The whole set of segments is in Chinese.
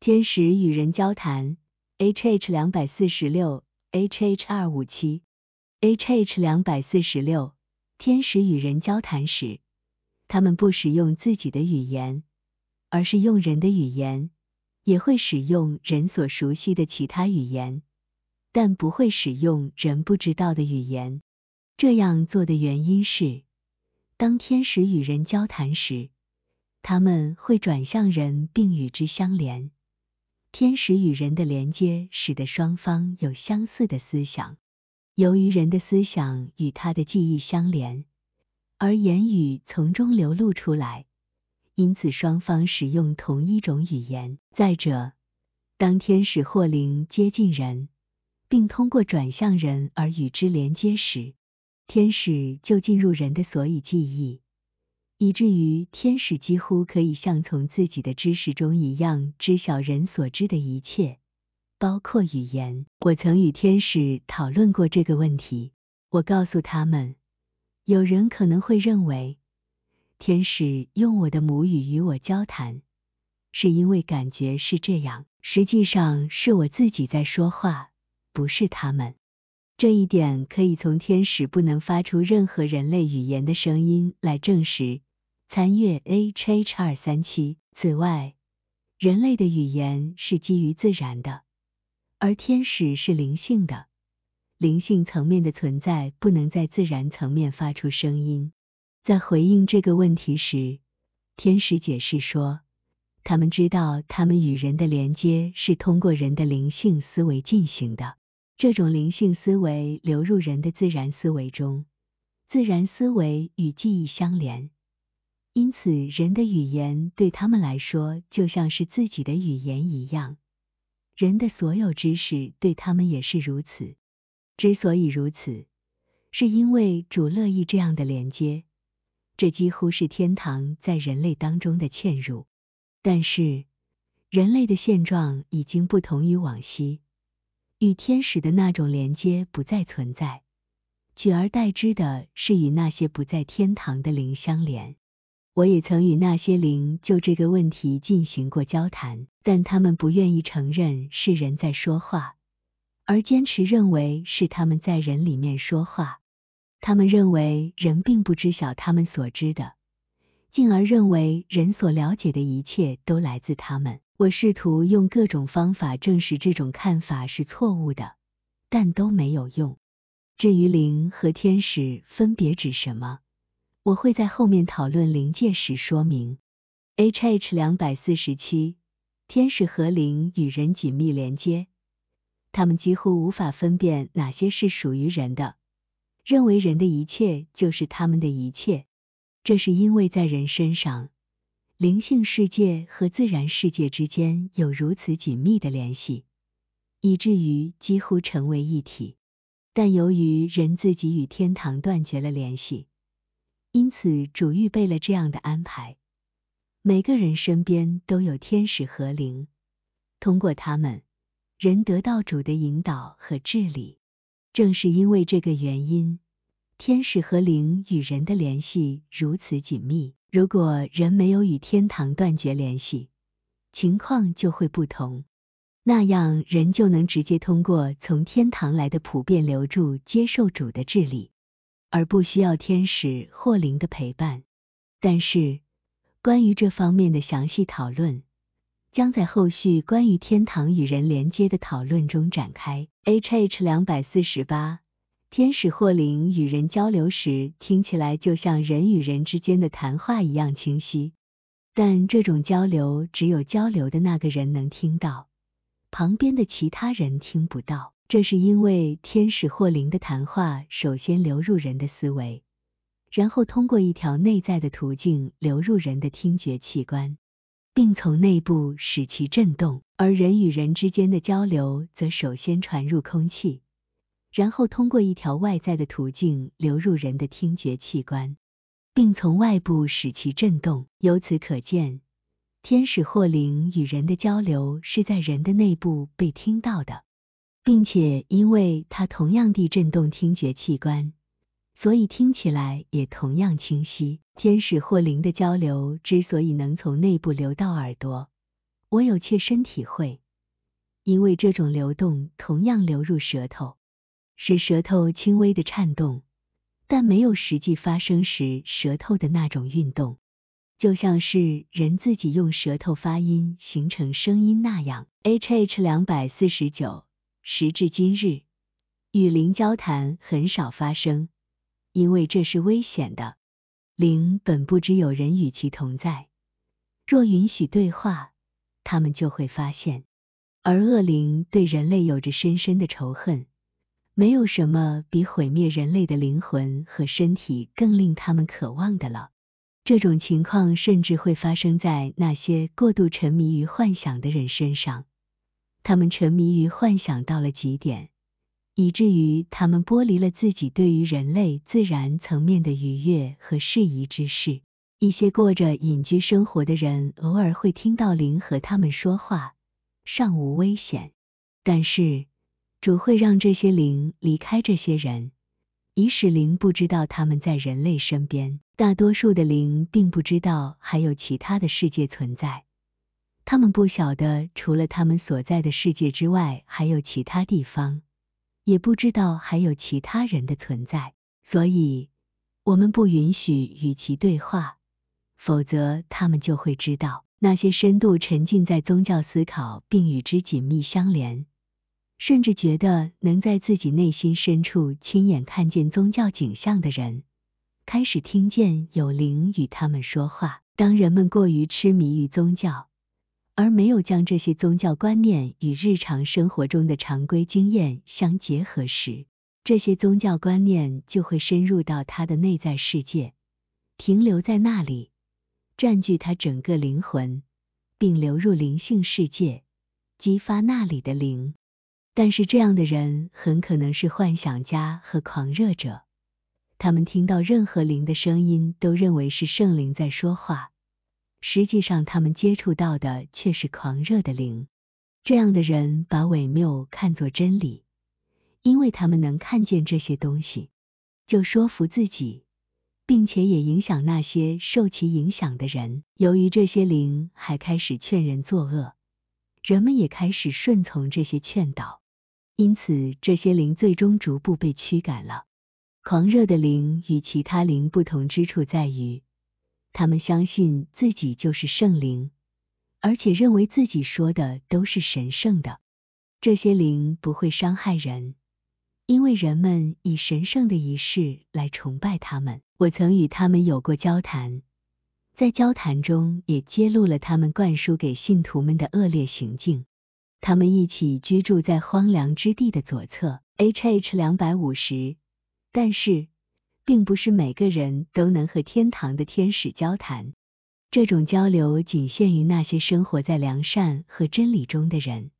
天使与人交谈，HH 两百四十六，HH 二五七，HH 两百四十六。天使与人交谈时，他们不使用自己的语言，而是用人的语言，也会使用人所熟悉的其他语言，但不会使用人不知道的语言。这样做的原因是，当天使与人交谈时，他们会转向人并与之相连。天使与人的连接使得双方有相似的思想。由于人的思想与他的记忆相连，而言语从中流露出来，因此双方使用同一种语言。再者，当天使或灵接近人，并通过转向人而与之连接时，天使就进入人的所以记忆。以至于天使几乎可以像从自己的知识中一样知晓人所知的一切，包括语言。我曾与天使讨论过这个问题。我告诉他们，有人可能会认为，天使用我的母语与我交谈，是因为感觉是这样。实际上是我自己在说话，不是他们。这一点可以从天使不能发出任何人类语言的声音来证实。参阅 HH 二三七。此外，人类的语言是基于自然的，而天使是灵性的。灵性层面的存在不能在自然层面发出声音。在回应这个问题时，天使解释说，他们知道他们与人的连接是通过人的灵性思维进行的。这种灵性思维流入人的自然思维中，自然思维与记忆相连。因此，人的语言对他们来说就像是自己的语言一样。人的所有知识对他们也是如此。之所以如此，是因为主乐意这样的连接。这几乎是天堂在人类当中的嵌入。但是，人类的现状已经不同于往昔，与天使的那种连接不再存在，取而代之的是与那些不在天堂的灵相连。我也曾与那些灵就这个问题进行过交谈，但他们不愿意承认是人在说话，而坚持认为是他们在人里面说话。他们认为人并不知晓他们所知的，进而认为人所了解的一切都来自他们。我试图用各种方法证实这种看法是错误的，但都没有用。至于灵和天使分别指什么？我会在后面讨论灵界时说明。HH 两百四十七，天使和灵与人紧密连接，他们几乎无法分辨哪些是属于人的，认为人的一切就是他们的一切。这是因为在人身上，灵性世界和自然世界之间有如此紧密的联系，以至于几乎成为一体。但由于人自己与天堂断绝了联系。因此，主预备了这样的安排：每个人身边都有天使和灵，通过他们，人得到主的引导和治理。正是因为这个原因，天使和灵与人的联系如此紧密。如果人没有与天堂断绝联系，情况就会不同。那样，人就能直接通过从天堂来的普遍流注接受主的治理。而不需要天使或灵的陪伴。但是，关于这方面的详细讨论，将在后续关于天堂与人连接的讨论中展开。HH 两百四十八，天使或灵与人交流时，听起来就像人与人之间的谈话一样清晰。但这种交流只有交流的那个人能听到，旁边的其他人听不到。这是因为天使或灵的谈话首先流入人的思维，然后通过一条内在的途径流入人的听觉器官，并从内部使其震动；而人与人之间的交流则首先传入空气，然后通过一条外在的途径流入人的听觉器官，并从外部使其震动。由此可见，天使或灵与人的交流是在人的内部被听到的。并且，因为它同样地震动听觉器官，所以听起来也同样清晰。天使或灵的交流之所以能从内部流到耳朵，我有切身体会，因为这种流动同样流入舌头，使舌头轻微的颤动，但没有实际发生时舌头的那种运动，就像是人自己用舌头发音形成声音那样。H H 两百四十九，时至今日，与灵交谈很少发生，因为这是危险的。灵本不知有人与其同在，若允许对话，他们就会发现。而恶灵对人类有着深深的仇恨，没有什么比毁灭人类的灵魂和身体更令他们渴望的了。这种情况甚至会发生在那些过度沉迷于幻想的人身上，他们沉迷于幻想到了极点。以至于他们剥离了自己对于人类自然层面的愉悦和适宜之事。一些过着隐居生活的人偶尔会听到灵和他们说话，尚无危险。但是主会让这些灵离开这些人，以使灵不知道他们在人类身边。大多数的灵并不知道还有其他的世界存在，他们不晓得除了他们所在的世界之外还有其他地方。也不知道还有其他人的存在，所以我们不允许与其对话，否则他们就会知道那些深度沉浸在宗教思考并与之紧密相连，甚至觉得能在自己内心深处亲眼看见宗教景象的人，开始听见有灵与他们说话。当人们过于痴迷于宗教，而没有将这些宗教观念与日常生活中的常规经验相结合时，这些宗教观念就会深入到他的内在世界，停留在那里，占据他整个灵魂，并流入灵性世界，激发那里的灵。但是这样的人很可能是幻想家和狂热者，他们听到任何灵的声音都认为是圣灵在说话。实际上，他们接触到的却是狂热的灵。这样的人把伪谬看作真理，因为他们能看见这些东西，就说服自己，并且也影响那些受其影响的人。由于这些灵还开始劝人作恶，人们也开始顺从这些劝导，因此这些灵最终逐步被驱赶了。狂热的灵与其他灵不同之处在于。他们相信自己就是圣灵，而且认为自己说的都是神圣的。这些灵不会伤害人，因为人们以神圣的仪式来崇拜他们。我曾与他们有过交谈，在交谈中也揭露了他们灌输给信徒们的恶劣行径。他们一起居住在荒凉之地的左侧，H H 两百五十，但是。并不是每个人都能和天堂的天使交谈，这种交流仅限于那些生活在良善和真理中的人，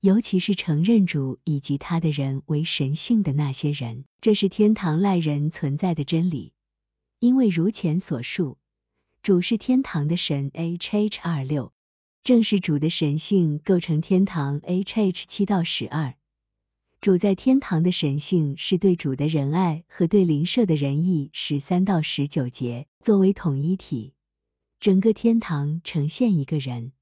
尤其是承认主以及他的人为神性的那些人。这是天堂赖人存在的真理，因为如前所述，主是天堂的神。H H 二六，正是主的神性构成天堂。H H 七到十二。主在天堂的神性是对主的仁爱和对灵舍的仁义。十三到十九节作为统一体，整个天堂呈现一个人，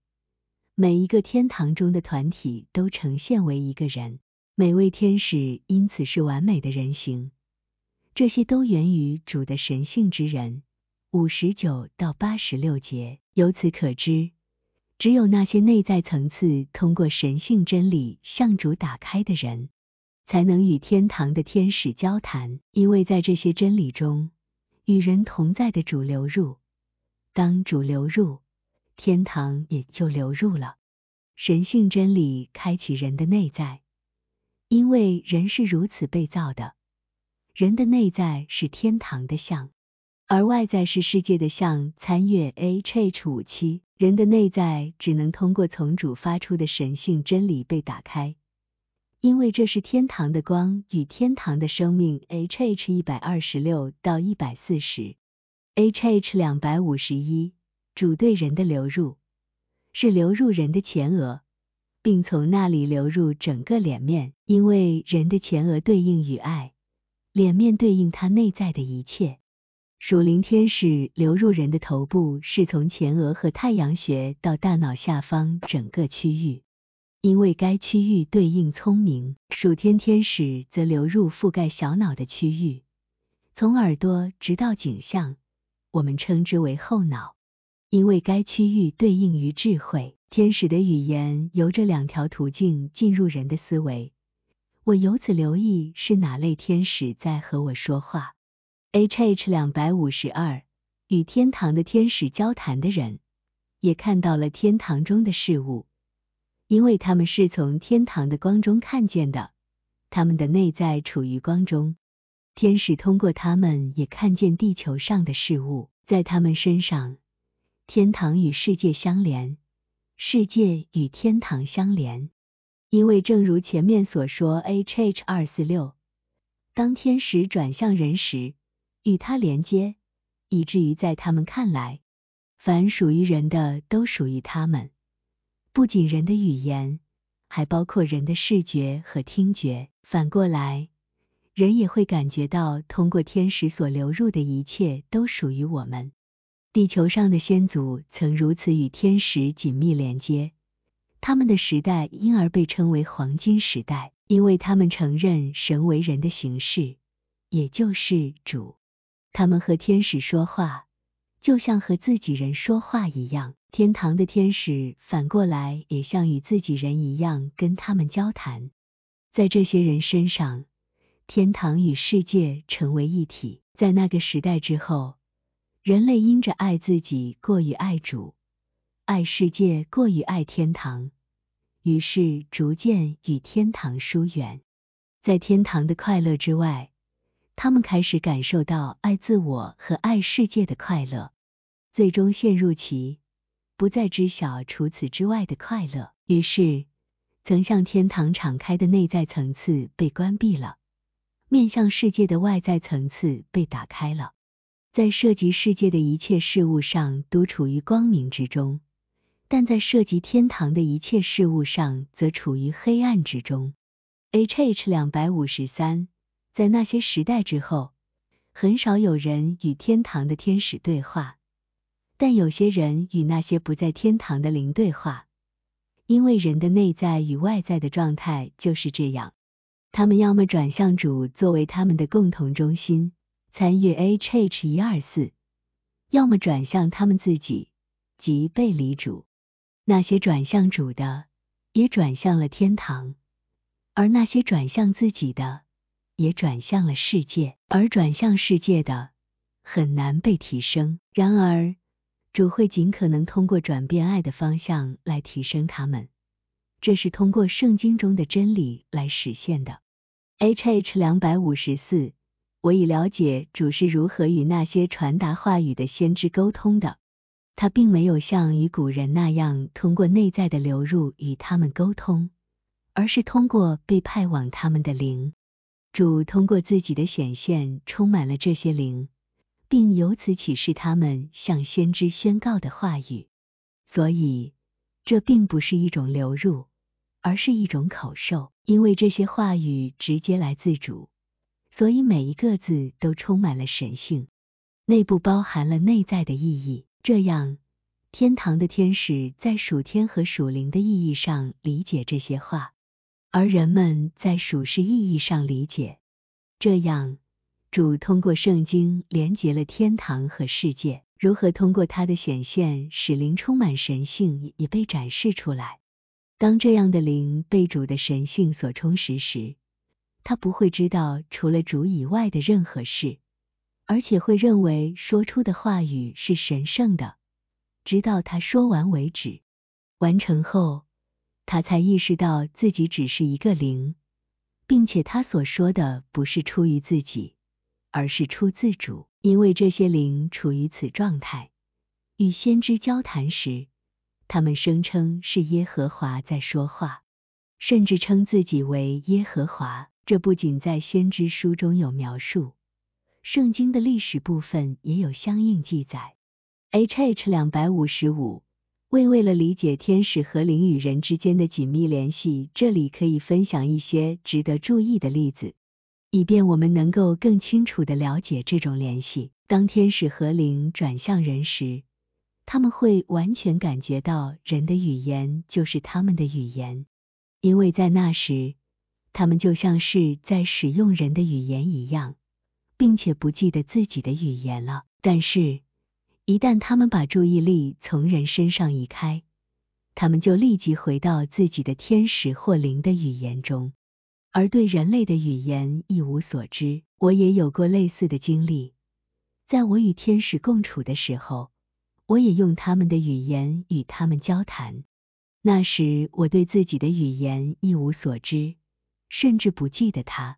每一个天堂中的团体都呈现为一个人，每位天使因此是完美的人形。这些都源于主的神性之人。五十九到八十六节，由此可知，只有那些内在层次通过神性真理向主打开的人。才能与天堂的天使交谈，因为在这些真理中，与人同在的主流入，当主流入，天堂也就流入了。神性真理开启人的内在，因为人是如此被造的，人的内在是天堂的像，而外在是世界的像。参阅 H H 五七，人的内在只能通过从主发出的神性真理被打开。因为这是天堂的光与天堂的生命。H H 一百二十六到一百四十，H H 两百五十一，主对人的流入是流入人的前额，并从那里流入整个脸面。因为人的前额对应与爱，脸面对应他内在的一切。属灵天使流入人的头部，是从前额和太阳穴到大脑下方整个区域，因为该区域对应聪明。属天天使则流入覆盖小脑的区域，从耳朵直到颈项，我们称之为后脑，因为该区域对应于智慧。天使的语言由这两条途径进入人的思维，我由此留意是哪类天使在和我说话。H H 两百五十二，与天堂的天使交谈的人，也看到了天堂中的事物，因为他们是从天堂的光中看见的，他们的内在处于光中。天使通过他们也看见地球上的事物，在他们身上，天堂与世界相连，世界与天堂相连。因为正如前面所说，H H 二四六，当天使转向人时。与他连接，以至于在他们看来，凡属于人的都属于他们。不仅人的语言，还包括人的视觉和听觉。反过来，人也会感觉到，通过天使所流入的一切都属于我们。地球上的先祖曾如此与天使紧密连接，他们的时代因而被称为黄金时代，因为他们承认神为人的形式，也就是主。他们和天使说话，就像和自己人说话一样。天堂的天使反过来也像与自己人一样跟他们交谈。在这些人身上，天堂与世界成为一体。在那个时代之后，人类因着爱自己过于爱主，爱世界过于爱天堂，于是逐渐与天堂疏远。在天堂的快乐之外。他们开始感受到爱自我和爱世界的快乐，最终陷入其不再知晓除此之外的快乐。于是，曾向天堂敞开的内在层次被关闭了，面向世界的外在层次被打开了。在涉及世界的一切事物上都处于光明之中，但在涉及天堂的一切事物上则处于黑暗之中。H H 两百五十三。在那些时代之后，很少有人与天堂的天使对话，但有些人与那些不在天堂的灵对话，因为人的内在与外在的状态就是这样。他们要么转向主作为他们的共同中心，参与 H H 一二四，要么转向他们自己，即背离主。那些转向主的，也转向了天堂，而那些转向自己的。也转向了世界，而转向世界的很难被提升。然而，主会尽可能通过转变爱的方向来提升他们，这是通过圣经中的真理来实现的。H H 两百五十四，我已了解主是如何与那些传达话语的先知沟通的。他并没有像与古人那样通过内在的流入与他们沟通，而是通过被派往他们的灵。主通过自己的显现，充满了这些灵，并由此启示他们向先知宣告的话语。所以，这并不是一种流入，而是一种口授。因为这些话语直接来自主，所以每一个字都充满了神性，内部包含了内在的意义。这样，天堂的天使在属天和属灵的意义上理解这些话。而人们在属实意义上理解，这样主通过圣经连接了天堂和世界，如何通过他的显现使灵充满神性也被展示出来。当这样的灵被主的神性所充实时，他不会知道除了主以外的任何事，而且会认为说出的话语是神圣的，直到他说完为止。完成后。他才意识到自己只是一个灵，并且他所说的不是出于自己，而是出自主。因为这些灵处于此状态，与先知交谈时，他们声称是耶和华在说话，甚至称自己为耶和华。这不仅在先知书中有描述，圣经的历史部分也有相应记载。H H 两百五十五。为为了理解天使和灵与人之间的紧密联系，这里可以分享一些值得注意的例子。以便我们能够更清楚的了解这种联系。当天使和灵转向人时，他们会完全感觉到人的语言就是他们的语言，因为在那时，他们就像是在使用人的语言一样，并且不记得自己的语言了。但是，一旦他们把注意力从人身上移开，他们就立即回到自己的天使或灵的语言中，而对人类的语言一无所知。我也有过类似的经历，在我与天使共处的时候。我也用他们的语言与他们交谈。那时我对自己的语言一无所知，甚至不记得它。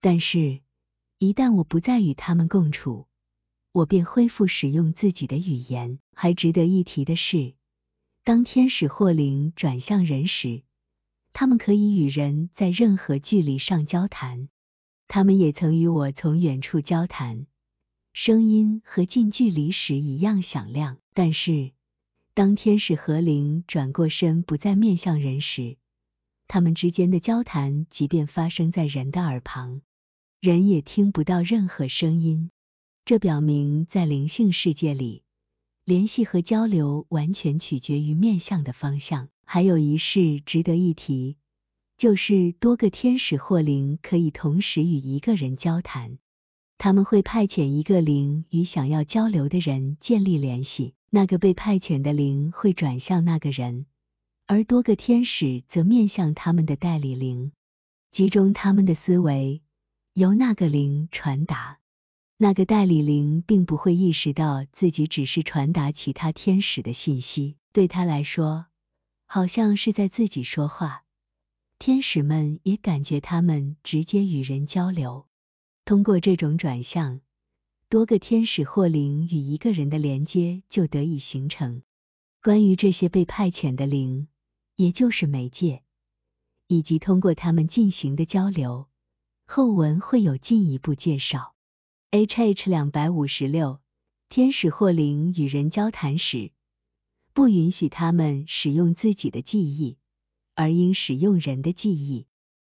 但是，一旦我不再与他们共处，我便恢复使用自己的语言。还值得一提的是，当天使或灵转向人时，他们可以与人在任何距离上交谈。他们也曾与我从远处交谈。声音和近距离时一样响亮，但是当天使和灵转过身不再面向人时，他们之间的交谈即便发生在人的耳旁，人也听不到任何声音。这表明在灵性世界里，联系和交流完全取决于面向的方向。还有一事值得一提，就是多个天使或灵可以同时与一个人交谈。他们会派遣一个灵与想要交流的人建立联系，那个被派遣的灵会转向那个人，而多个天使则面向他们的代理灵，集中他们的思维，由那个灵传达。那个代理灵并不会意识到自己只是传达其他天使的信息，对他来说，好像是在自己说话。天使们也感觉他们直接与人交流。通过这种转向，多个天使或灵与一个人的连接就得以形成。关于这些被派遣的灵，也就是媒介，以及通过他们进行的交流，后文会有进一步介绍。H H 两百五十六，天使或灵与人交谈时，不允许他们使用自己的记忆，而应使用人的记忆。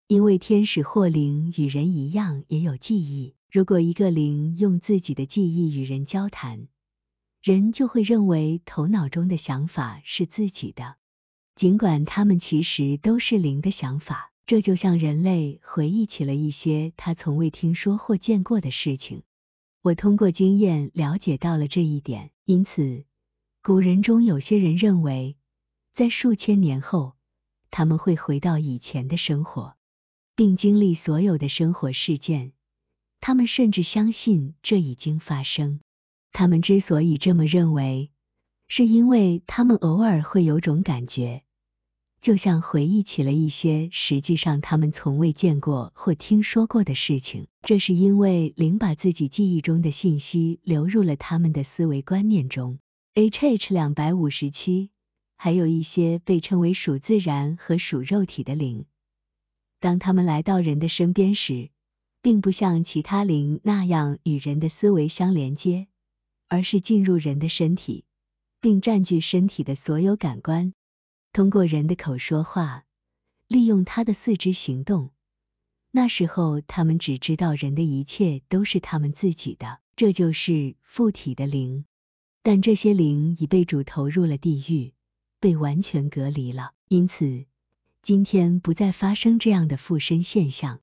因为天使或灵与人一样也有记忆，如果一个灵用自己的记忆与人交谈，人就会认为头脑中的想法是自己的，尽管他们其实都是灵的想法。这就像人类回忆起了一些他从未听说或见过的事情。我通过经验了解到了这一点，因此古人中有些人认为，在数千年后他们会回到以前的生活。并经历所有的生活事件，他们甚至相信这已经发生。他们之所以这么认为，是因为他们偶尔会有种感觉，就像回忆起了一些实际上他们从未见过或听说过的事情。这是因为灵把自己记忆中的信息流入了他们的思维观念中。H H 两百五十七，还有一些被称为属自然和属肉体的灵。当他们来到人的身边时，并不像其他灵那样与人的思维相连接，而是进入人的身体，并占据身体的所有感官，通过人的口说话，利用他的四肢行动。那时候，他们只知道人的一切都是他们自己的，这就是附体的灵。但这些灵已被主投入了地狱，被完全隔离了，因此。今天不再发生这样的附身现象。